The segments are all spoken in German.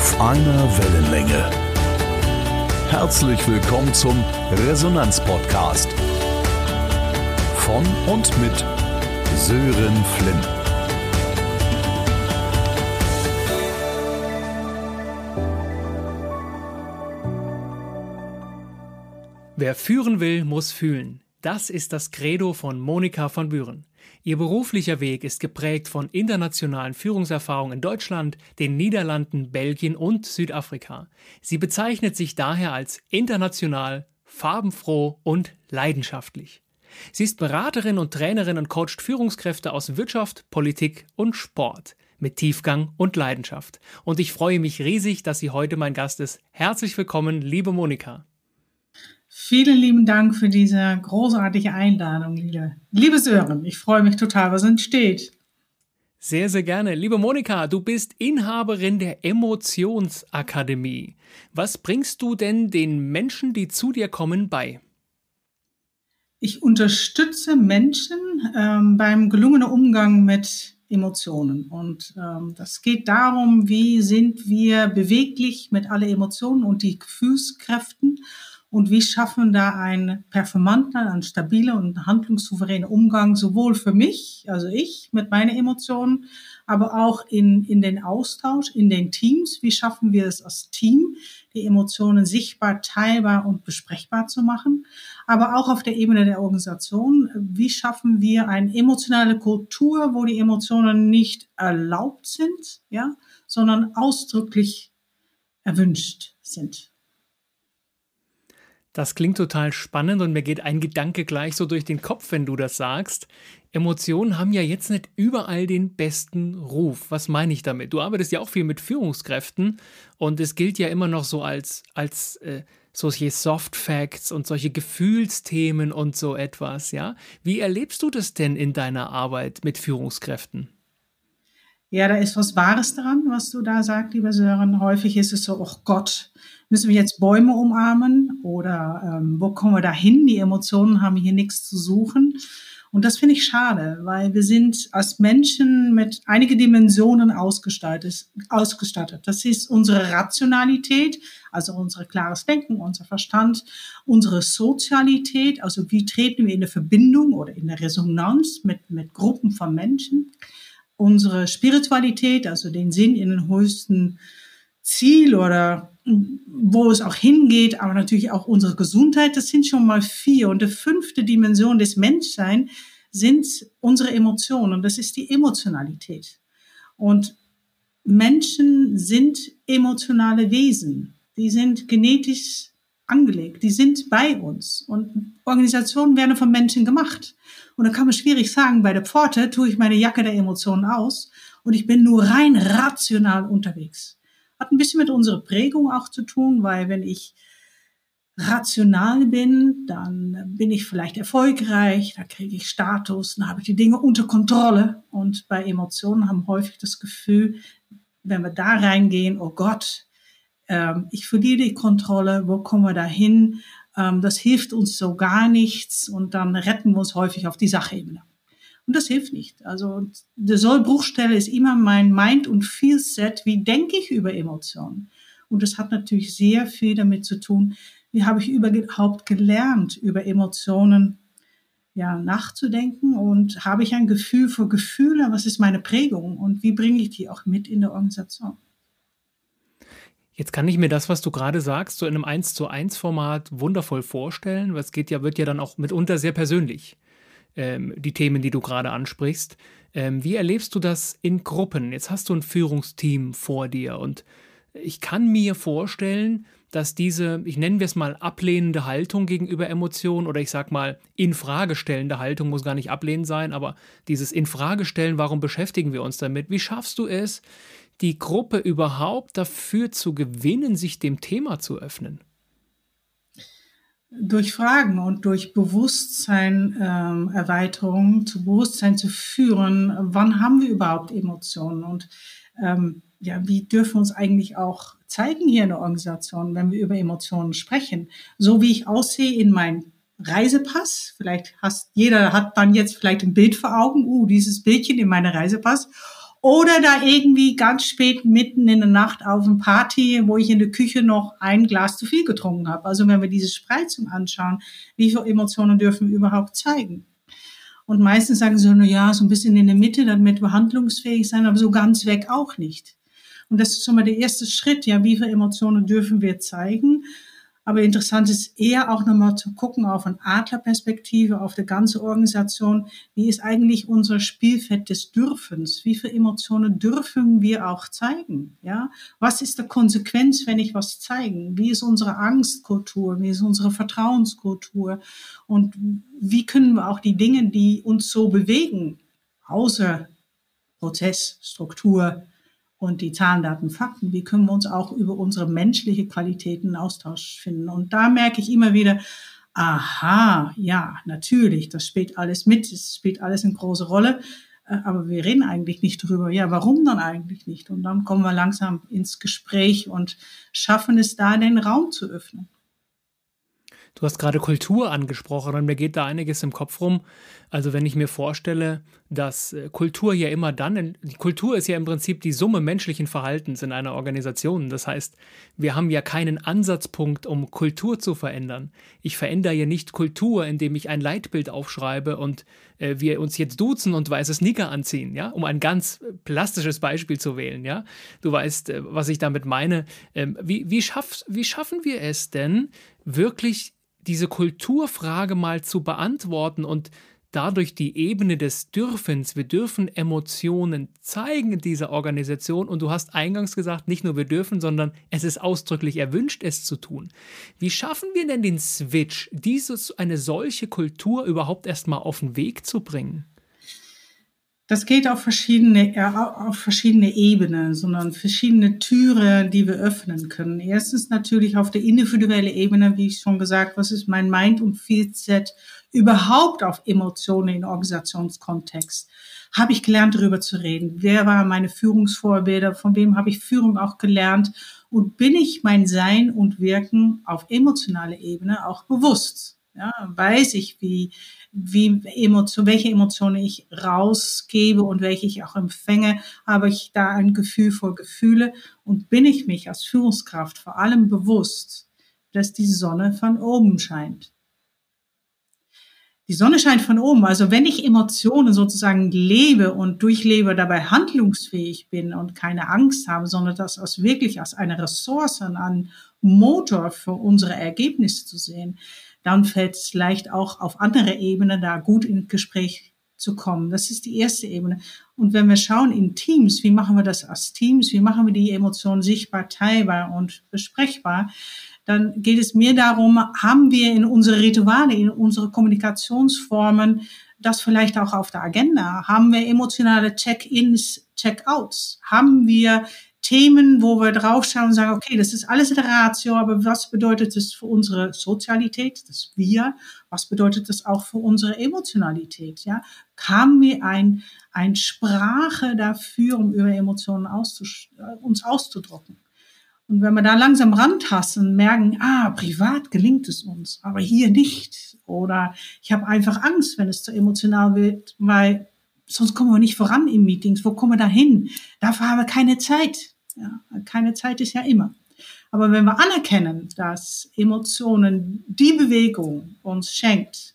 Auf einer Wellenlänge. Herzlich willkommen zum Resonanz-Podcast. Von und mit Sören Flint. Wer führen will, muss fühlen. Das ist das Credo von Monika von Büren. Ihr beruflicher Weg ist geprägt von internationalen Führungserfahrungen in Deutschland, den Niederlanden, Belgien und Südafrika. Sie bezeichnet sich daher als international, farbenfroh und leidenschaftlich. Sie ist Beraterin und Trainerin und coacht Führungskräfte aus Wirtschaft, Politik und Sport mit Tiefgang und Leidenschaft. Und ich freue mich riesig, dass sie heute mein Gast ist. Herzlich willkommen, liebe Monika. Vielen lieben Dank für diese großartige Einladung, liebe, liebe Sören. Ich freue mich total, was entsteht. Sehr, sehr gerne. Liebe Monika, du bist Inhaberin der Emotionsakademie. Was bringst du denn den Menschen, die zu dir kommen, bei? Ich unterstütze Menschen ähm, beim gelungenen Umgang mit Emotionen. Und ähm, das geht darum, wie sind wir beweglich mit allen Emotionen und die Gefühlskräften und wie schaffen da einen performanten, einen stabilen und handlungssouveränen Umgang sowohl für mich, also ich mit meinen Emotionen, aber auch in, in den Austausch, in den Teams. Wie schaffen wir es als Team, die Emotionen sichtbar, teilbar und besprechbar zu machen? Aber auch auf der Ebene der Organisation. Wie schaffen wir eine emotionale Kultur, wo die Emotionen nicht erlaubt sind, ja, sondern ausdrücklich erwünscht sind? Das klingt total spannend und mir geht ein Gedanke gleich so durch den Kopf, wenn du das sagst. Emotionen haben ja jetzt nicht überall den besten Ruf. Was meine ich damit? Du arbeitest ja auch viel mit Führungskräften und es gilt ja immer noch so als, als äh, solche Soft Facts und solche Gefühlsthemen und so etwas, ja? Wie erlebst du das denn in deiner Arbeit mit Führungskräften? Ja, da ist was Wahres dran, was du da sagst, lieber Sören. Häufig ist es so, oh Gott, Müssen wir jetzt Bäume umarmen oder ähm, wo kommen wir da hin? Die Emotionen haben hier nichts zu suchen. Und das finde ich schade, weil wir sind als Menschen mit einige Dimensionen ausgestattet, ausgestattet. Das ist unsere Rationalität, also unser klares Denken, unser Verstand, unsere Sozialität, also wie treten wir in der Verbindung oder in der Resonanz mit, mit Gruppen von Menschen, unsere Spiritualität, also den Sinn in den höchsten Ziel oder wo es auch hingeht, aber natürlich auch unsere Gesundheit, das sind schon mal vier. Und die fünfte Dimension des Menschseins sind unsere Emotionen und das ist die Emotionalität. Und Menschen sind emotionale Wesen. Die sind genetisch angelegt. Die sind bei uns. Und Organisationen werden von Menschen gemacht. Und da kann man schwierig sagen, bei der Pforte tue ich meine Jacke der Emotionen aus und ich bin nur rein rational unterwegs. Hat ein bisschen mit unserer Prägung auch zu tun, weil wenn ich rational bin, dann bin ich vielleicht erfolgreich, da kriege ich Status, dann habe ich die Dinge unter Kontrolle. Und bei Emotionen haben häufig das Gefühl, wenn wir da reingehen, oh Gott, ähm, ich verliere die Kontrolle, wo kommen wir da hin? Ähm, das hilft uns so gar nichts und dann retten wir uns häufig auf die Sachebene. Und das hilft nicht. Also die Sollbruchstelle ist immer mein Mind- und Feel-Set. Wie denke ich über Emotionen? Und das hat natürlich sehr viel damit zu tun, wie habe ich überhaupt gelernt, über Emotionen ja, nachzudenken und habe ich ein Gefühl für Gefühle, was ist meine Prägung und wie bringe ich die auch mit in der Organisation? Jetzt kann ich mir das, was du gerade sagst, so in einem 1 zu 1 Format wundervoll vorstellen, weil es geht ja, wird ja dann auch mitunter sehr persönlich ähm, die Themen, die du gerade ansprichst. Ähm, wie erlebst du das in Gruppen? Jetzt hast du ein Führungsteam vor dir und ich kann mir vorstellen, dass diese, ich nenne es mal ablehnende Haltung gegenüber Emotionen oder ich sag mal infragestellende Haltung muss gar nicht ablehnend sein, aber dieses Infragestellen, warum beschäftigen wir uns damit? Wie schaffst du es, die Gruppe überhaupt dafür zu gewinnen, sich dem Thema zu öffnen? durch Fragen und durch Bewusstsein ähm, zu Bewusstsein zu führen, wann haben wir überhaupt Emotionen und ähm, ja, wie dürfen wir uns eigentlich auch zeigen hier in der Organisation, wenn wir über Emotionen sprechen? So wie ich aussehe in meinem Reisepass, vielleicht hast jeder hat dann jetzt vielleicht ein Bild vor Augen, uh, dieses Bildchen in meinem Reisepass Oder da irgendwie ganz spät mitten in der Nacht auf eine Party, wo ich in der Küche noch ein Glas zu viel getrunken habe. Also wenn wir diese Spreizung anschauen, wie viele Emotionen dürfen wir überhaupt zeigen? Und meistens sagen sie, na ja, so ein bisschen in der Mitte, damit wir handlungsfähig sein, aber so ganz weg auch nicht. Und das ist schon mal der erste Schritt, ja, wie viele Emotionen dürfen wir zeigen? Aber interessant ist eher auch nochmal zu gucken auf eine Adlerperspektive, auf die ganze Organisation. Wie ist eigentlich unser Spielfeld des Dürfens? Wie viele Emotionen dürfen wir auch zeigen? Ja, was ist die Konsequenz, wenn ich was zeigen? Wie ist unsere Angstkultur? Wie ist unsere Vertrauenskultur? Und wie können wir auch die Dinge, die uns so bewegen, außer Prozess, Struktur, und die Zahlen, Daten, Fakten, wie können wir uns auch über unsere menschliche Qualitäten Austausch finden. Und da merke ich immer wieder, aha, ja, natürlich, das spielt alles mit, es spielt alles eine große Rolle, äh, aber wir reden eigentlich nicht drüber. Ja, warum dann eigentlich nicht? Und dann kommen wir langsam ins Gespräch und schaffen es da, den Raum zu öffnen. Du hast gerade Kultur angesprochen und mir geht da einiges im Kopf rum. Also wenn ich mir vorstelle, dass äh, Kultur ja immer dann, Kultur ist ja im Prinzip die Summe menschlichen Verhaltens in einer Organisation. Das heißt, wir haben ja keinen Ansatzpunkt, um Kultur zu verändern. Ich verändere ja nicht Kultur, indem ich ein Leitbild aufschreibe und äh, wir uns jetzt duzen und weiße Sneaker anziehen, ja, um ein ganz äh, plastisches Beispiel zu wählen, ja. Du weißt, äh, was ich damit meine. Ähm, wie, wie, schaff, wie schaffen wir es denn, wirklich diese Kulturfrage mal zu beantworten und dadurch die Ebene des Dürfens. Wir dürfen Emotionen zeigen in dieser Organisation und du hast eingangs gesagt, nicht nur wir dürfen, sondern es ist ausdrücklich erwünscht, es zu tun. Wie schaffen wir denn den Switch, dieses, eine solche Kultur überhaupt erstmal auf den Weg zu bringen? Das geht auf verschiedene, äh, auf verschiedene Ebenen, sondern verschiedene Türen, die wir öffnen können. Erstens natürlich auf der individuellen Ebene, wie ich schon gesagt, was ist mein Mind- und Feelset überhaupt auf Emotionen in Organisationskontext? Habe ich gelernt, darüber zu reden? Wer waren meine Führungsvorbilder? Von wem habe ich Führung auch gelernt? Und bin ich mein Sein und Wirken auf emotionaler Ebene auch bewusst? Ja, weiß ich, wie, wie Emotion, welche Emotionen ich rausgebe und welche ich auch empfänge, habe ich da ein Gefühl vor Gefühle und bin ich mich als Führungskraft vor allem bewusst, dass die Sonne von oben scheint. Die Sonne scheint von oben. Also wenn ich Emotionen sozusagen lebe und durchlebe, dabei handlungsfähig bin und keine Angst habe, sondern das als wirklich als eine Ressource, an Motor für unsere Ergebnisse zu sehen, dann fällt es leicht auch auf andere Ebenen da gut ins Gespräch zu kommen. Das ist die erste Ebene. Und wenn wir schauen in Teams, wie machen wir das als Teams, wie machen wir die Emotionen sichtbar, teilbar und besprechbar, dann geht es mir darum, haben wir in unsere Rituale, in unsere Kommunikationsformen das vielleicht auch auf der Agenda? Haben wir emotionale Check-ins, Check-outs? Haben wir Themen, wo wir draufschauen und sagen, okay, das ist alles in der Ratio, aber was bedeutet das für unsere Sozialität, das Wir? Was bedeutet das auch für unsere Emotionalität? Ja, haben wir ein, ein Sprache dafür, um über Emotionen auszus äh, uns auszudrucken? Und wenn wir da langsam rantasten, merken, ah, privat gelingt es uns, aber hier nicht. Oder ich habe einfach Angst, wenn es zu emotional wird, weil sonst kommen wir nicht voran in Meetings. Wo kommen wir da hin? Dafür haben wir keine Zeit. Ja, keine Zeit ist ja immer. Aber wenn wir anerkennen, dass Emotionen die Bewegung uns schenkt,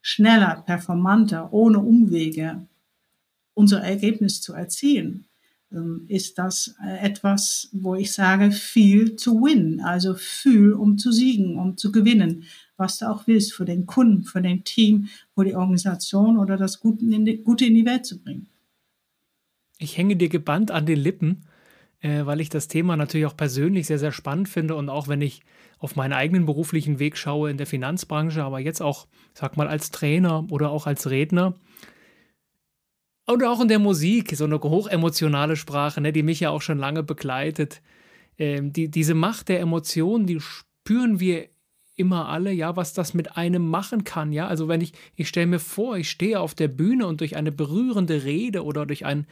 schneller, performanter, ohne Umwege unser Ergebnis zu erzielen, ähm, ist das äh, etwas, wo ich sage, viel to win, also viel, um zu siegen, um zu gewinnen, was du auch willst für den Kunden, für dein Team, für die Organisation oder das Gute in die, Gute in die Welt zu bringen. Ich hänge dir gebannt an den Lippen, äh, weil ich das Thema natürlich auch persönlich sehr, sehr spannend finde und auch wenn ich auf meinen eigenen beruflichen Weg schaue in der Finanzbranche, aber jetzt auch, sag mal, als Trainer oder auch als Redner, und auch in der Musik, so eine hochemotionale Sprache, ne, die mich ja auch schon lange begleitet. Ähm, die, diese Macht der Emotionen, die spüren wir immer alle, ja, was das mit einem machen kann, ja. Also wenn ich, ich stelle mir vor, ich stehe auf der Bühne und durch eine berührende Rede oder durch eine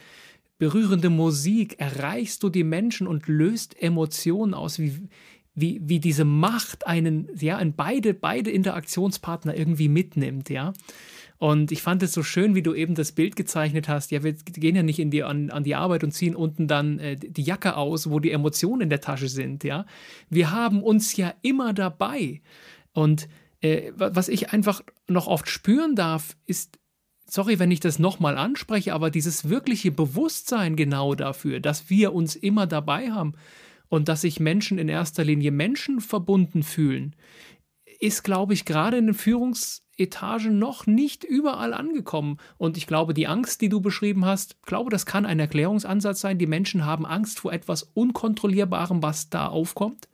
berührende Musik erreichst du die Menschen und löst Emotionen aus, wie, wie, wie diese Macht einen, ja, in beide, beide Interaktionspartner irgendwie mitnimmt, ja. Und ich fand es so schön, wie du eben das Bild gezeichnet hast. Ja, wir gehen ja nicht in die, an, an die Arbeit und ziehen unten dann äh, die Jacke aus, wo die Emotionen in der Tasche sind. Ja, wir haben uns ja immer dabei. Und äh, was ich einfach noch oft spüren darf, ist, sorry, wenn ich das nochmal anspreche, aber dieses wirkliche Bewusstsein genau dafür, dass wir uns immer dabei haben und dass sich Menschen in erster Linie Menschen verbunden fühlen, ist, glaube ich, gerade in den Führungsetagen noch nicht überall angekommen. Und ich glaube, die Angst, die du beschrieben hast, glaube, das kann ein Erklärungsansatz sein. Die Menschen haben Angst vor etwas Unkontrollierbarem, was da aufkommt.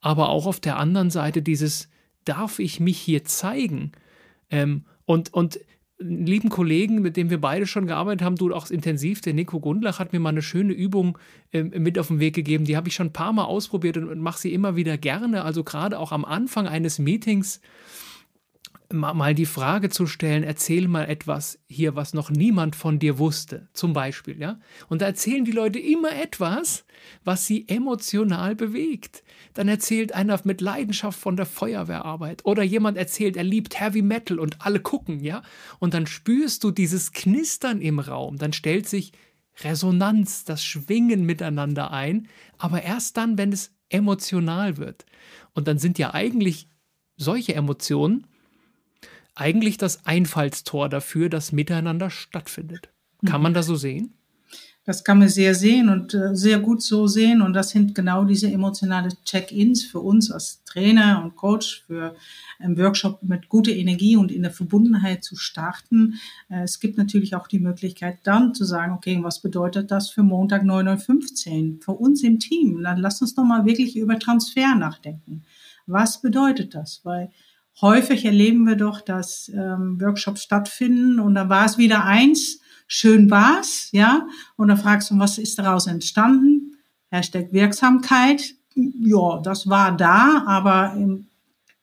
Aber auch auf der anderen Seite dieses, darf ich mich hier zeigen? Ähm, und, und einen lieben Kollegen, mit dem wir beide schon gearbeitet haben, du auch intensiv, der Nico Gundlach, hat mir mal eine schöne Übung äh, mit auf den Weg gegeben. Die habe ich schon ein paar Mal ausprobiert und, und mache sie immer wieder gerne. Also gerade auch am Anfang eines Meetings mal die Frage zu stellen, erzähl mal etwas hier, was noch niemand von dir wusste, zum Beispiel, ja. Und da erzählen die Leute immer etwas, was sie emotional bewegt. Dann erzählt einer mit Leidenschaft von der Feuerwehrarbeit oder jemand erzählt, er liebt Heavy Metal und alle gucken, ja. Und dann spürst du dieses Knistern im Raum, dann stellt sich Resonanz, das Schwingen miteinander ein, aber erst dann, wenn es emotional wird. Und dann sind ja eigentlich solche Emotionen, eigentlich das Einfallstor dafür, dass Miteinander stattfindet. Kann man mhm. das so sehen? Das kann man sehr sehen und äh, sehr gut so sehen. Und das sind genau diese emotionale Check-ins für uns als Trainer und Coach für einen Workshop mit guter Energie und in der Verbundenheit zu starten. Äh, es gibt natürlich auch die Möglichkeit dann zu sagen, okay, was bedeutet das für Montag 9.15 Uhr für uns im Team? Dann lass uns doch mal wirklich über Transfer nachdenken. Was bedeutet das? Weil häufig erleben wir doch, dass ähm, Workshops stattfinden und da war es wieder eins, schön war's, ja, und da fragst du, was ist daraus entstanden? Hashtag Wirksamkeit, ja, das war da, aber im,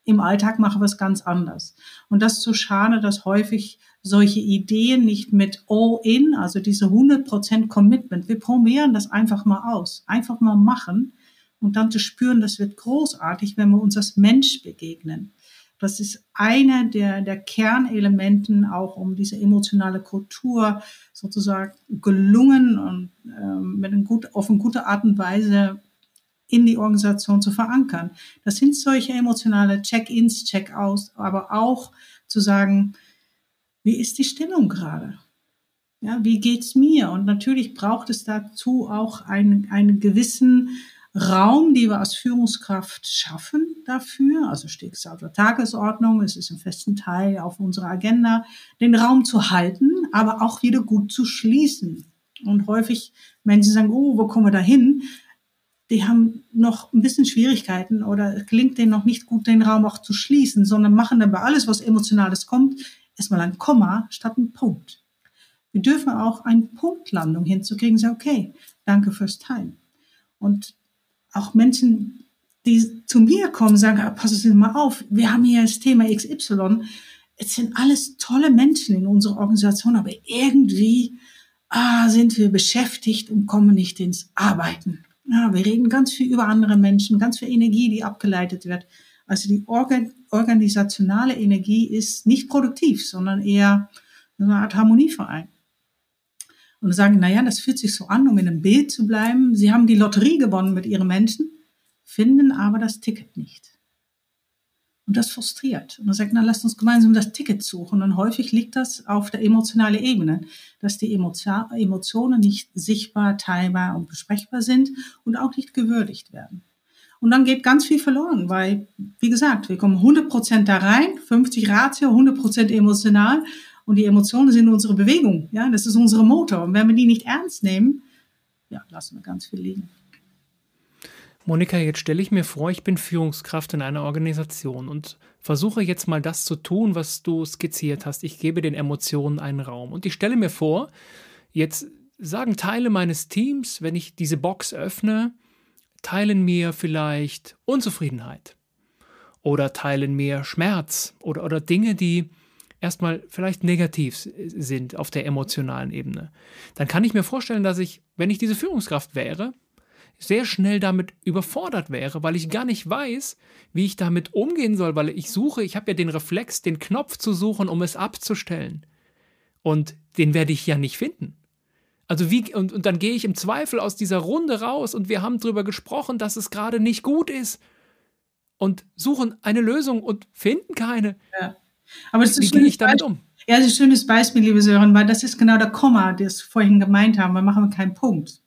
im Alltag machen wir es ganz anders. Und das ist so schade, dass häufig solche Ideen nicht mit All-In, also diese 100% Commitment, wir probieren das einfach mal aus, einfach mal machen und dann zu spüren, das wird großartig, wenn wir uns als Mensch begegnen. Das ist einer der, der Kernelementen, auch um diese emotionale Kultur sozusagen gelungen und ähm, mit ein gut, auf eine gute Art und Weise in die Organisation zu verankern. Das sind solche emotionale Check-ins, Check-outs, aber auch zu sagen, wie ist die Stimmung gerade? Ja, wie geht's mir? Und natürlich braucht es dazu auch einen, einen gewissen Raum, die wir als Führungskraft schaffen dafür, also steht es auf der Tagesordnung, es ist im festen Teil auf unserer Agenda, den Raum zu halten, aber auch wieder gut zu schließen. Und häufig Menschen sagen, oh, wo kommen wir da hin? Die haben noch ein bisschen Schwierigkeiten oder es klingt denen noch nicht gut, den Raum auch zu schließen, sondern machen dann bei alles, was Emotionales kommt, erstmal ein Komma statt ein Punkt. Wir dürfen auch eine Punktlandung hinzukriegen, sagen, okay, danke fürs Teilen. Und auch Menschen, die zu mir kommen, sagen, ah, passen Sie mal auf, wir haben hier das Thema XY. Es sind alles tolle Menschen in unserer Organisation, aber irgendwie ah, sind wir beschäftigt und kommen nicht ins Arbeiten. Ja, wir reden ganz viel über andere Menschen, ganz viel Energie, die abgeleitet wird. Also die organ organisationale Energie ist nicht produktiv, sondern eher eine Art Harmonieverein und sagen, naja, das fühlt sich so an, um in einem Bild zu bleiben. Sie haben die Lotterie gewonnen mit ihren Menschen, finden aber das Ticket nicht. Und das frustriert. Und er sagt, na, lasst uns gemeinsam das Ticket suchen. Und häufig liegt das auf der emotionalen Ebene, dass die Emotionen nicht sichtbar, teilbar und besprechbar sind und auch nicht gewürdigt werden. Und dann geht ganz viel verloren, weil, wie gesagt, wir kommen 100% da rein, 50 Ratio, 100% emotional und die Emotionen sind unsere Bewegung. Ja, das ist unsere Motor. Und wenn wir die nicht ernst nehmen, ja, lassen wir ganz viel liegen. Monika, jetzt stelle ich mir vor, ich bin Führungskraft in einer Organisation und versuche jetzt mal das zu tun, was du skizziert hast. Ich gebe den Emotionen einen Raum. Und ich stelle mir vor, jetzt sagen Teile meines Teams, wenn ich diese Box öffne, teilen mir vielleicht Unzufriedenheit oder teilen mir Schmerz oder, oder Dinge, die erstmal vielleicht negativ sind auf der emotionalen Ebene, dann kann ich mir vorstellen, dass ich, wenn ich diese Führungskraft wäre, sehr schnell damit überfordert wäre, weil ich gar nicht weiß, wie ich damit umgehen soll, weil ich suche, ich habe ja den Reflex, den Knopf zu suchen, um es abzustellen. Und den werde ich ja nicht finden. Also wie, und, und dann gehe ich im Zweifel aus dieser Runde raus und wir haben darüber gesprochen, dass es gerade nicht gut ist und suchen eine Lösung und finden keine. Ja. Aber das ist wie gehe ich damit um? Ja, das ist ein schönes Beispiel, liebe Sören, weil das ist genau der Komma, das wir vorhin gemeint haben. Wir machen keinen Punkt.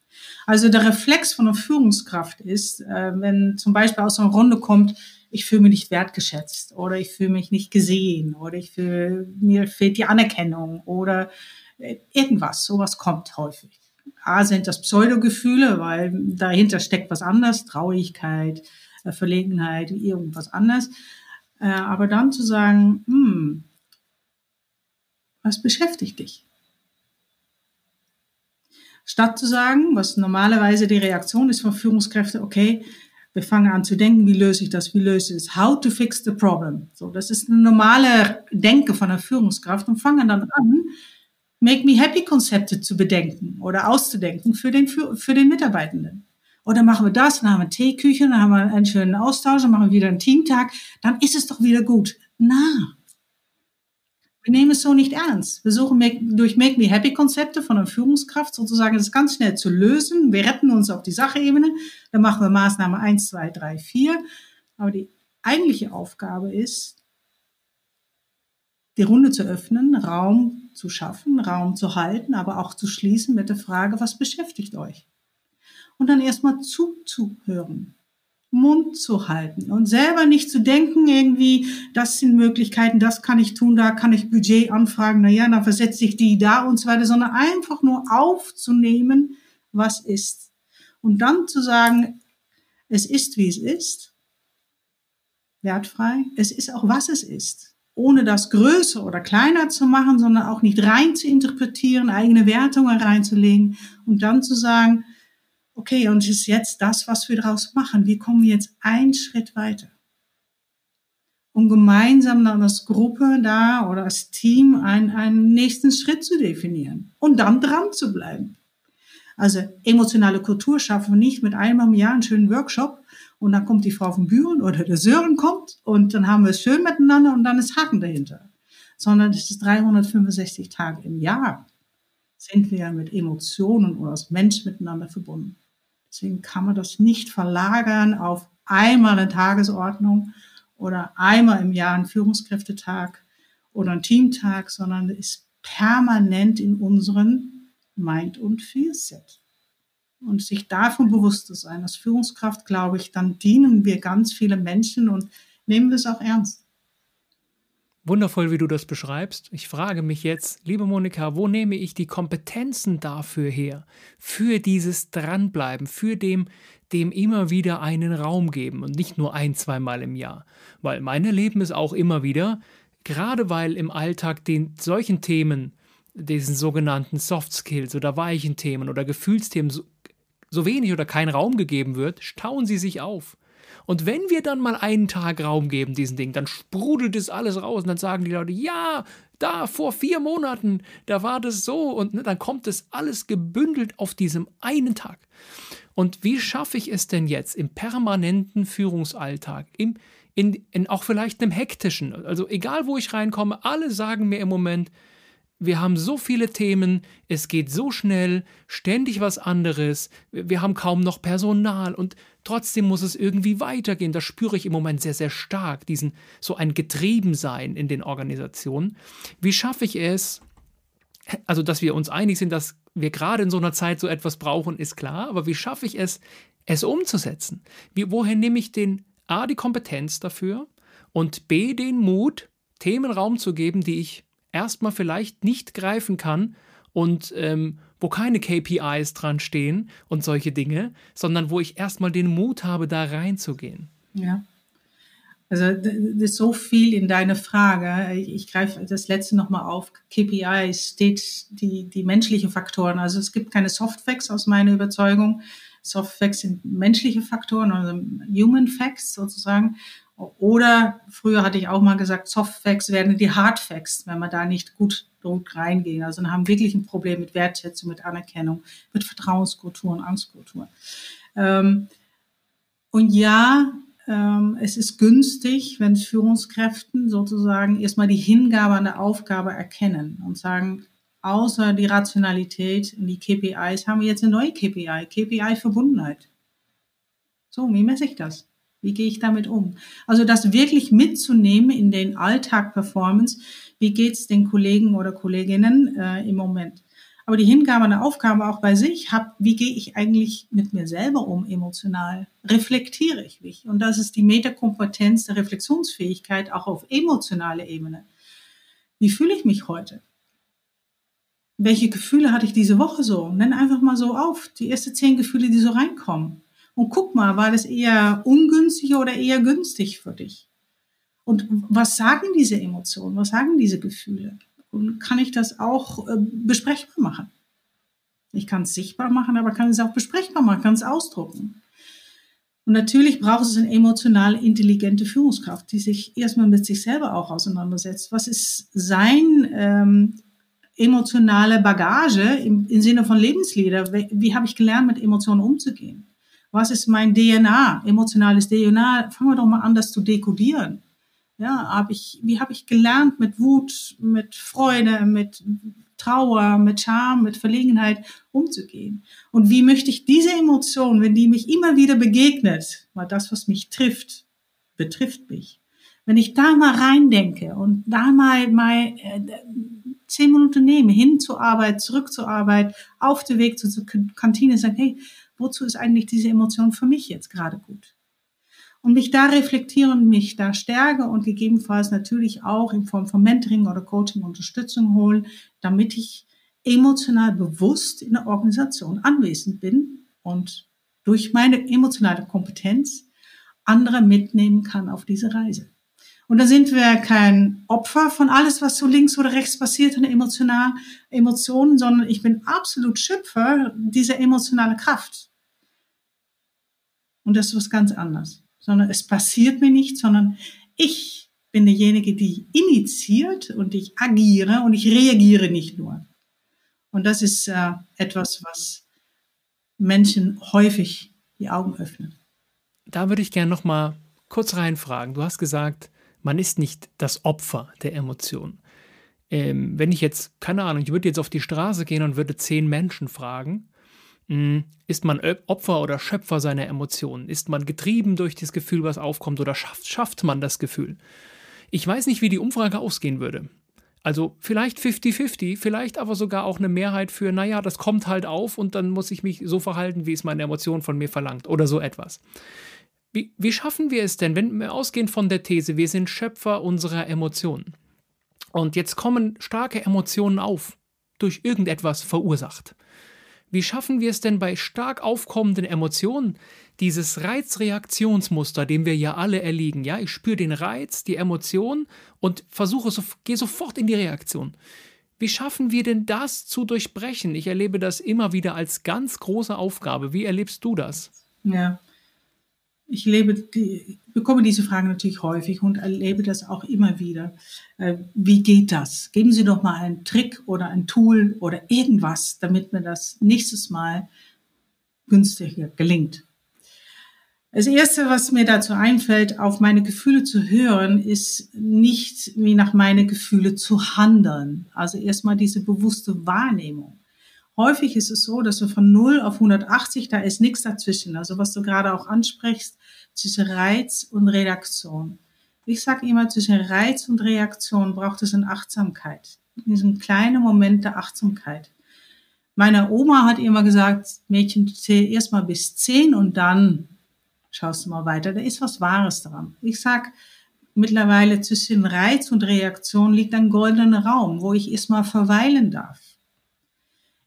Also der Reflex von einer Führungskraft ist, äh, wenn zum Beispiel aus einer Runde kommt, ich fühle mich nicht wertgeschätzt oder ich fühle mich nicht gesehen oder ich fühle, mir fehlt die Anerkennung oder äh, irgendwas, sowas kommt häufig. A sind das Pseudogefühle, weil dahinter steckt was anderes, Traurigkeit, äh, Verlegenheit, irgendwas anderes. Äh, aber dann zu sagen, hm, was beschäftigt dich? Statt zu sagen, was normalerweise die Reaktion ist von Führungskräften, okay, wir fangen an zu denken, wie löse ich das, wie löse ich es, how to fix the problem. So, das ist eine normale Denke von einer Führungskraft und fangen dann an, Make Me Happy Konzepte zu bedenken oder auszudenken für den, für, für den Mitarbeitenden. Oder machen wir das, dann haben wir Teeküche, dann haben wir einen schönen Austausch, dann machen wir wieder einen Teamtag, dann ist es doch wieder gut. Na, wir nehmen es so nicht ernst. Wir suchen durch Make Me Happy Konzepte von einer Führungskraft sozusagen das ganz schnell zu lösen. Wir retten uns auf die Sachebene. Dann machen wir Maßnahme 1, 2, 3, 4. Aber die eigentliche Aufgabe ist, die Runde zu öffnen, Raum zu schaffen, Raum zu halten, aber auch zu schließen mit der Frage, was beschäftigt euch? Und dann erstmal zuzuhören, Mund zu halten und selber nicht zu denken, irgendwie, das sind Möglichkeiten, das kann ich tun, da kann ich Budget anfragen, naja, dann versetze ich die da und so weiter, sondern einfach nur aufzunehmen, was ist. Und dann zu sagen, es ist, wie es ist, wertfrei, es ist auch, was es ist ohne das größer oder kleiner zu machen, sondern auch nicht rein zu interpretieren, eigene Wertungen reinzulegen und dann zu sagen, okay, und ist jetzt das, was wir daraus machen. Wie kommen wir jetzt einen Schritt weiter? Um gemeinsam dann als Gruppe da oder als Team einen, einen nächsten Schritt zu definieren und dann dran zu bleiben. Also emotionale Kultur schaffen wir nicht mit einmal im Jahr einen schönen Workshop, und dann kommt die Frau vom Büren oder der Sören kommt und dann haben wir es schön miteinander und dann ist Haken dahinter. Sondern es ist 365 Tage im Jahr sind wir mit Emotionen oder als Mensch miteinander verbunden. Deswegen kann man das nicht verlagern auf einmal eine Tagesordnung oder einmal im Jahr einen Führungskräftetag oder einen Teamtag, sondern ist permanent in unseren Mind- und Feelset und sich davon bewusst zu sein. Als Führungskraft, glaube ich, dann dienen wir ganz viele Menschen und nehmen wir es auch ernst. Wundervoll, wie du das beschreibst. Ich frage mich jetzt, liebe Monika, wo nehme ich die Kompetenzen dafür her? Für dieses Dranbleiben, für dem, dem immer wieder einen Raum geben und nicht nur ein, zweimal im Jahr. Weil mein Leben ist auch immer wieder, gerade weil im Alltag den solchen Themen, diesen sogenannten Soft Skills oder weichen Themen oder Gefühlsthemen so so wenig oder kein Raum gegeben wird, stauen sie sich auf. Und wenn wir dann mal einen Tag Raum geben, diesen Ding, dann sprudelt es alles raus und dann sagen die Leute, ja, da vor vier Monaten, da war das so und ne, dann kommt es alles gebündelt auf diesem einen Tag. Und wie schaffe ich es denn jetzt im permanenten Führungsalltag, im, in, in auch vielleicht einem hektischen, also egal wo ich reinkomme, alle sagen mir im Moment, wir haben so viele Themen, es geht so schnell, ständig was anderes, wir haben kaum noch Personal und trotzdem muss es irgendwie weitergehen. Das spüre ich im Moment sehr, sehr stark, diesen so ein Getriebensein in den Organisationen. Wie schaffe ich es, also dass wir uns einig sind, dass wir gerade in so einer Zeit so etwas brauchen, ist klar, aber wie schaffe ich es, es umzusetzen? Wie, woher nehme ich den A, die Kompetenz dafür und B, den Mut, Themen Raum zu geben, die ich erstmal vielleicht nicht greifen kann und ähm, wo keine KPIs dran stehen und solche Dinge, sondern wo ich erstmal den Mut habe, da reinzugehen. Ja. Also das ist so viel in deine Frage. Ich greife das letzte nochmal auf. KPIs steht die, die menschliche Faktoren. Also es gibt keine Softfacts aus meiner Überzeugung. Softfacts sind menschliche Faktoren, also Human Facts sozusagen. Oder früher hatte ich auch mal gesagt, Soft Facts werden die Hard Facts, wenn wir da nicht gut, reingehen. Also dann haben wirklich ein Problem mit Wertschätzung, mit Anerkennung, mit Vertrauenskultur und Angstkultur. Ähm, und ja, ähm, es ist günstig, wenn Führungskräften sozusagen erstmal die Hingabe an der Aufgabe erkennen und sagen, außer die Rationalität und die KPIs haben wir jetzt eine neue KPI, KPI Verbundenheit. So, wie messe ich das? Wie gehe ich damit um? Also das wirklich mitzunehmen in den Alltag Performance. Wie geht's den Kollegen oder Kolleginnen äh, im Moment? Aber die Hingabe an der Aufgabe auch bei sich, hab, wie gehe ich eigentlich mit mir selber um emotional? Reflektiere ich mich? Und das ist die Metakompetenz der Reflexionsfähigkeit auch auf emotionaler Ebene. Wie fühle ich mich heute? Welche Gefühle hatte ich diese Woche so? Nenn einfach mal so auf, die ersten zehn Gefühle, die so reinkommen. Und guck mal, war das eher ungünstig oder eher günstig für dich? Und was sagen diese Emotionen? Was sagen diese Gefühle? Und kann ich das auch äh, besprechbar machen? Ich kann es sichtbar machen, aber kann es auch besprechbar machen, kann es ausdrucken. Und natürlich braucht es eine emotional intelligente Führungskraft, die sich erstmal mit sich selber auch auseinandersetzt. Was ist sein ähm, emotionale Bagage im, im Sinne von Lebenslieder? Wie, wie habe ich gelernt, mit Emotionen umzugehen? Was ist mein DNA, emotionales DNA? Fangen wir doch mal an, das zu dekodieren. Ja, hab ich, wie habe ich gelernt, mit Wut, mit Freude, mit Trauer, mit Scham, mit Verlegenheit umzugehen? Und wie möchte ich diese Emotion, wenn die mich immer wieder begegnet, weil das, was mich trifft, betrifft mich. Wenn ich da mal reindenke und da mal, mal äh, zehn Minuten nehme, hin zur Arbeit, zurück zur Arbeit, auf dem Weg zur Kantine, sage, hey, wozu ist eigentlich diese Emotion für mich jetzt gerade gut? Und mich da reflektieren, mich da stärke und gegebenenfalls natürlich auch in Form von Mentoring oder Coaching Unterstützung holen, damit ich emotional bewusst in der Organisation anwesend bin und durch meine emotionale Kompetenz andere mitnehmen kann auf diese Reise. Und da sind wir kein Opfer von alles, was so links oder rechts passiert in emotional Emotionen, sondern ich bin absolut Schöpfer dieser emotionalen Kraft. Und das ist was ganz anderes. Sondern es passiert mir nicht, sondern ich bin derjenige, die initiiert und ich agiere und ich reagiere nicht nur. Und das ist äh, etwas, was Menschen häufig die Augen öffnet. Da würde ich gerne noch mal kurz reinfragen. Du hast gesagt, man ist nicht das Opfer der Emotionen. Ähm, wenn ich jetzt, keine Ahnung, ich würde jetzt auf die Straße gehen und würde zehn Menschen fragen, hm, ist man Opfer oder Schöpfer seiner Emotionen? Ist man getrieben durch das Gefühl, was aufkommt, oder schafft, schafft man das Gefühl? Ich weiß nicht, wie die Umfrage ausgehen würde. Also vielleicht 50-50, vielleicht aber sogar auch eine Mehrheit für, naja, das kommt halt auf und dann muss ich mich so verhalten, wie es meine Emotion von mir verlangt oder so etwas. Wie, wie schaffen wir es denn, wenn wir ausgehen von der These, wir sind Schöpfer unserer Emotionen und jetzt kommen starke Emotionen auf, durch irgendetwas verursacht. Wie schaffen wir es denn bei stark aufkommenden Emotionen, dieses Reizreaktionsmuster, dem wir ja alle erliegen? Ja, ich spüre den Reiz, die Emotion und versuche, so, gehe sofort in die Reaktion. Wie schaffen wir denn das zu durchbrechen? Ich erlebe das immer wieder als ganz große Aufgabe. Wie erlebst du das? Ja, ich lebe die, bekomme diese Fragen natürlich häufig und erlebe das auch immer wieder. Äh, wie geht das? Geben Sie doch mal einen Trick oder ein Tool oder irgendwas, damit mir das nächstes Mal günstiger gelingt. Das erste, was mir dazu einfällt, auf meine Gefühle zu hören, ist nicht wie nach meine Gefühle zu handeln. Also erstmal diese bewusste Wahrnehmung. Häufig ist es so, dass wir von 0 auf 180, da ist nichts dazwischen. Also was du gerade auch ansprichst, zwischen Reiz und Reaktion. Ich sage immer, zwischen Reiz und Reaktion braucht es eine Achtsamkeit. In diesem kleinen Moment der Achtsamkeit. Meine Oma hat immer gesagt, Mädchen, zähl erstmal bis 10 und dann schaust du mal weiter. Da ist was Wahres dran. Ich sag mittlerweile zwischen Reiz und Reaktion liegt ein goldener Raum, wo ich erstmal verweilen darf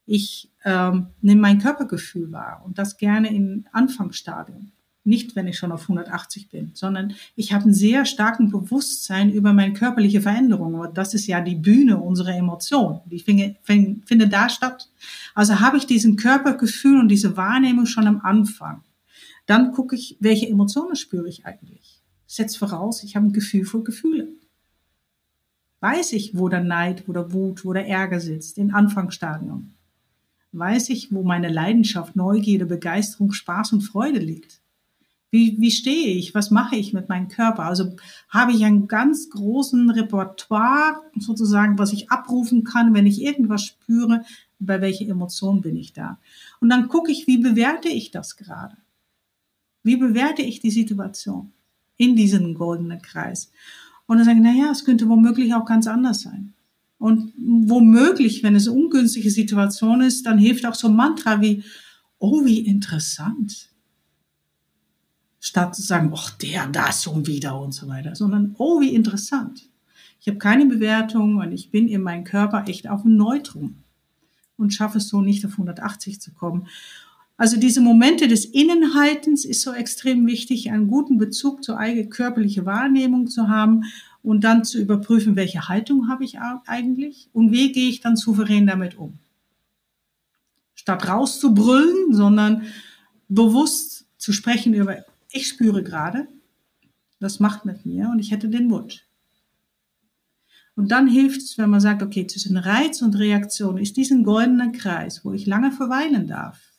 ich ähm, nehme mein Körpergefühl wahr und das gerne im Anfangsstadium. Nicht, wenn ich schon auf 180 bin, sondern ich habe einen sehr starken Bewusstsein über meine körperliche Veränderung. Und das ist ja die Bühne unserer Emotionen. Die finde, finde da statt. Also habe ich diesen Körpergefühl und diese Wahrnehmung schon am Anfang. Dann gucke ich, welche Emotionen spüre ich eigentlich. setzt voraus, ich habe ein Gefühl für Gefühle. Weiß ich, wo der Neid, wo der Wut, wo der Ärger sitzt, in Anfangsstadium. Weiß ich, wo meine Leidenschaft, Neugierde, Begeisterung, Spaß und Freude liegt. Wie, wie stehe ich? Was mache ich mit meinem Körper? Also habe ich einen ganz großen Repertoire sozusagen, was ich abrufen kann, wenn ich irgendwas spüre, bei welcher Emotion bin ich da. Und dann gucke ich, wie bewerte ich das gerade? Wie bewerte ich die Situation in diesem goldenen Kreis? Und dann sage ich, naja, es könnte womöglich auch ganz anders sein. Und womöglich, wenn es eine ungünstige Situation ist, dann hilft auch so ein Mantra wie, oh, wie interessant statt zu sagen, ach, der, das schon wieder und so weiter, sondern, oh, wie interessant. Ich habe keine Bewertung und ich bin in meinem Körper echt auf einem Neutrum und schaffe es so nicht auf 180 zu kommen. Also diese Momente des Innenhaltens ist so extrem wichtig, einen guten Bezug zur eigenen körperlichen Wahrnehmung zu haben und dann zu überprüfen, welche Haltung habe ich eigentlich und wie gehe ich dann souverän damit um. Statt rauszubrüllen, sondern bewusst zu sprechen über ich spüre gerade, das macht mit mir und ich hätte den Wunsch. Und dann hilft es, wenn man sagt, okay, zwischen Reiz und Reaktion ist diesen goldenen Kreis, wo ich lange verweilen darf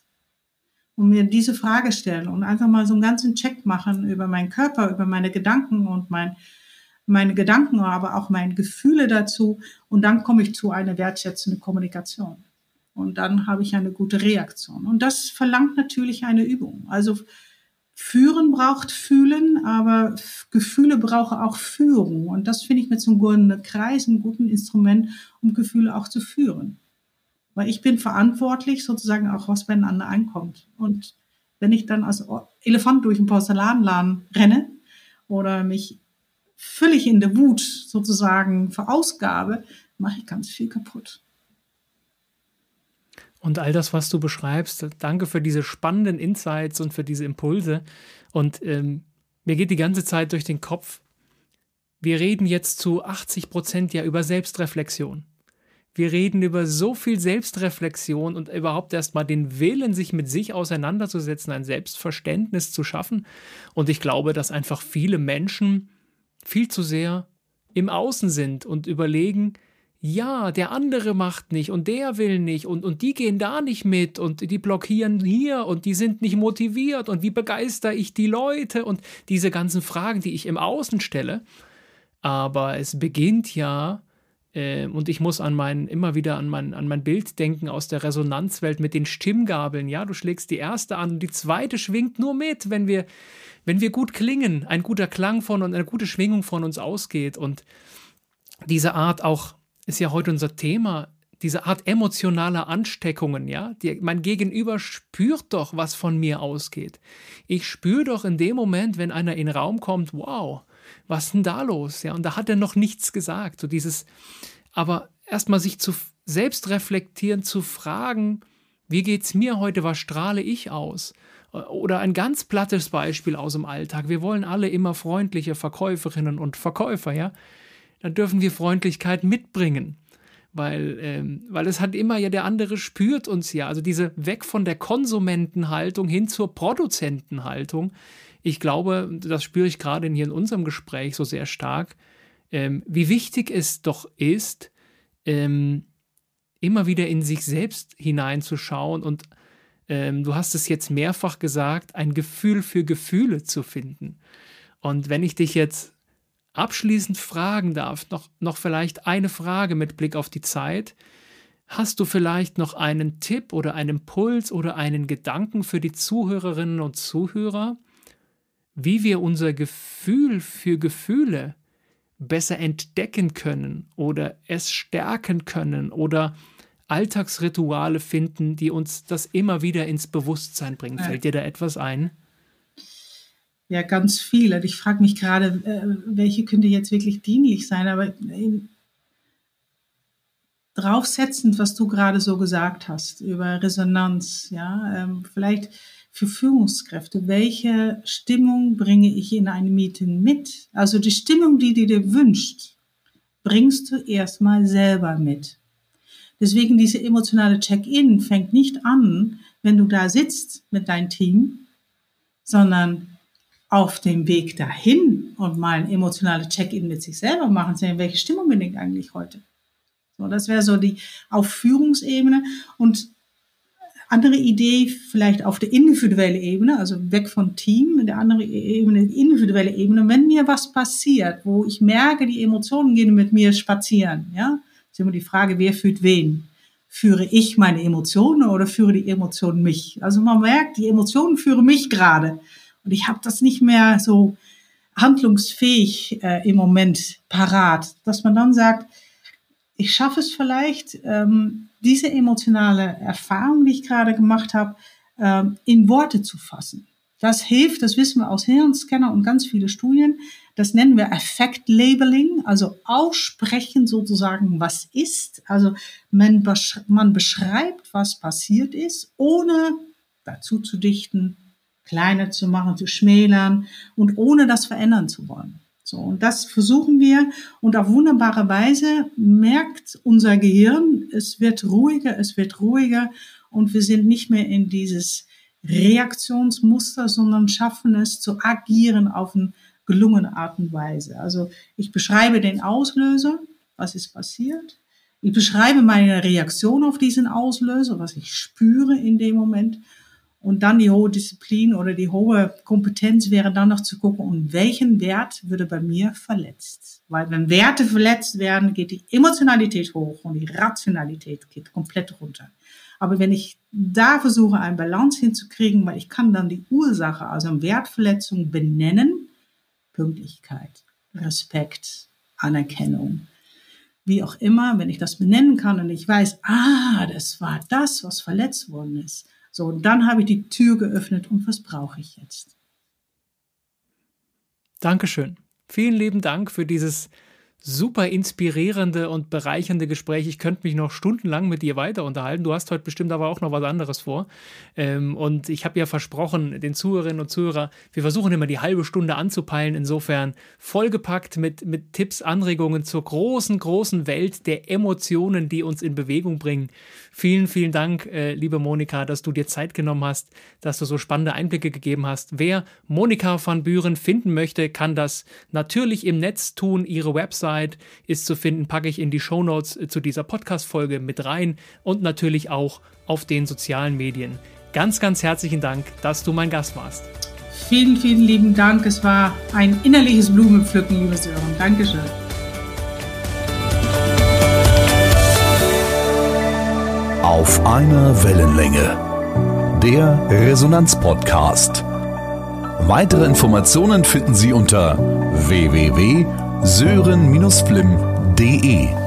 und mir diese Frage stellen und einfach mal so einen ganzen Check machen über meinen Körper, über meine Gedanken und mein, meine Gedanken, aber auch meine Gefühle dazu. Und dann komme ich zu einer wertschätzenden Kommunikation. Und dann habe ich eine gute Reaktion. Und das verlangt natürlich eine Übung. Also Führen braucht Fühlen, aber Gefühle brauchen auch Führung. Und das finde ich mit so einem goldenen Kreis ein gutes Instrument, um Gefühle auch zu führen. Weil ich bin verantwortlich sozusagen auch, was bei anderen ankommt. Und wenn ich dann als Elefant durch den Porzellanladen renne oder mich völlig in der Wut sozusagen verausgabe, mache ich ganz viel kaputt. Und all das, was du beschreibst, danke für diese spannenden Insights und für diese Impulse. Und ähm, mir geht die ganze Zeit durch den Kopf, wir reden jetzt zu 80 Prozent ja über Selbstreflexion. Wir reden über so viel Selbstreflexion und überhaupt erstmal den Willen, sich mit sich auseinanderzusetzen, ein Selbstverständnis zu schaffen. Und ich glaube, dass einfach viele Menschen viel zu sehr im Außen sind und überlegen, ja, der andere macht nicht und der will nicht und, und die gehen da nicht mit und die blockieren hier und die sind nicht motiviert und wie begeister ich die Leute und diese ganzen Fragen, die ich im Außen stelle. Aber es beginnt ja, und ich muss an mein, immer wieder an mein, an mein Bild denken aus der Resonanzwelt mit den Stimmgabeln. Ja, du schlägst die erste an und die zweite schwingt nur mit, wenn wir, wenn wir gut klingen, ein guter Klang von und eine gute Schwingung von uns ausgeht und diese Art auch ist ja heute unser Thema, diese Art emotionaler Ansteckungen, ja? Die, mein Gegenüber spürt doch, was von mir ausgeht. Ich spüre doch in dem Moment, wenn einer in den Raum kommt, wow, was ist denn da los? Ja, und da hat er noch nichts gesagt. So dieses, aber erstmal sich zu selbst reflektieren, zu fragen, wie geht's mir heute, was strahle ich aus? Oder ein ganz plattes Beispiel aus dem Alltag. Wir wollen alle immer freundliche Verkäuferinnen und Verkäufer, ja? dann dürfen wir Freundlichkeit mitbringen. Weil, ähm, weil es hat immer ja der andere spürt uns ja. Also diese weg von der Konsumentenhaltung hin zur Produzentenhaltung. Ich glaube, das spüre ich gerade hier in unserem Gespräch so sehr stark, ähm, wie wichtig es doch ist, ähm, immer wieder in sich selbst hineinzuschauen und ähm, du hast es jetzt mehrfach gesagt, ein Gefühl für Gefühle zu finden. Und wenn ich dich jetzt abschließend fragen darf, noch, noch vielleicht eine Frage mit Blick auf die Zeit. Hast du vielleicht noch einen Tipp oder einen Impuls oder einen Gedanken für die Zuhörerinnen und Zuhörer, wie wir unser Gefühl für Gefühle besser entdecken können oder es stärken können oder Alltagsrituale finden, die uns das immer wieder ins Bewusstsein bringen? Fällt dir da etwas ein? ja ganz viel. Und ich frage mich gerade, äh, welche könnte jetzt wirklich dienlich sein, aber draufsetzend, was du gerade so gesagt hast über Resonanz, ja, ähm, vielleicht für Führungskräfte, welche Stimmung bringe ich in ein Meeting mit? Also die Stimmung, die du dir wünscht, bringst du erstmal selber mit. Deswegen diese emotionale Check-in fängt nicht an, wenn du da sitzt mit deinem Team, sondern auf dem Weg dahin und mal ein emotionales Check-in mit sich selber machen, sehen, welche Stimmung bin ich eigentlich heute? So, das wäre so die Aufführungsebene und andere Idee vielleicht auf der individuellen Ebene, also weg von Team, der andere Ebene, individuelle Ebene, wenn mir was passiert, wo ich merke, die Emotionen gehen mit mir spazieren, ja, ist immer die Frage, wer führt wen? Führe ich meine Emotionen oder führe die Emotionen mich? Also man merkt, die Emotionen führen mich gerade und ich habe das nicht mehr so handlungsfähig äh, im Moment parat, dass man dann sagt, ich schaffe es vielleicht, ähm, diese emotionale Erfahrung, die ich gerade gemacht habe, ähm, in Worte zu fassen. Das hilft, das wissen wir aus Hirnscanner und ganz viele Studien. Das nennen wir Effect Labeling, also aussprechen sozusagen, was ist. Also man, besch man beschreibt, was passiert ist, ohne dazu zu dichten, kleiner zu machen, zu schmälern und ohne das verändern zu wollen. So, und das versuchen wir und auf wunderbare Weise merkt unser Gehirn, es wird ruhiger, es wird ruhiger und wir sind nicht mehr in dieses Reaktionsmuster, sondern schaffen es zu agieren auf eine gelungene Art und Weise. Also ich beschreibe den Auslöser, was ist passiert. Ich beschreibe meine Reaktion auf diesen Auslöser, was ich spüre in dem Moment. Und dann die hohe Disziplin oder die hohe Kompetenz wäre dann noch zu gucken, um welchen Wert würde bei mir verletzt. Weil wenn Werte verletzt werden, geht die Emotionalität hoch und die Rationalität geht komplett runter. Aber wenn ich da versuche, eine Balance hinzukriegen, weil ich kann dann die Ursache, also Wertverletzung benennen, Pünktlichkeit, Respekt, Anerkennung, wie auch immer, wenn ich das benennen kann und ich weiß, ah, das war das, was verletzt worden ist, so, und dann habe ich die Tür geöffnet und was brauche ich jetzt? Dankeschön. Vielen lieben Dank für dieses super inspirierende und bereichernde Gespräch. Ich könnte mich noch stundenlang mit dir weiter unterhalten. Du hast heute bestimmt aber auch noch was anderes vor. Ähm, und ich habe ja versprochen, den Zuhörerinnen und Zuhörern, wir versuchen immer die halbe Stunde anzupeilen. Insofern vollgepackt mit, mit Tipps, Anregungen zur großen, großen Welt der Emotionen, die uns in Bewegung bringen. Vielen, vielen Dank, äh, liebe Monika, dass du dir Zeit genommen hast, dass du so spannende Einblicke gegeben hast. Wer Monika van Buren finden möchte, kann das natürlich im Netz tun. Ihre Website ist zu finden, packe ich in die Show Notes äh, zu dieser Podcast-Folge mit rein und natürlich auch auf den sozialen Medien. Ganz, ganz herzlichen Dank, dass du mein Gast warst. Vielen, vielen lieben Dank. Es war ein innerliches Blumenpflücken, liebe Sören. Dankeschön. Auf einer Wellenlänge. Der Resonanz-Podcast. Weitere Informationen finden Sie unter www.sören-flimm.de.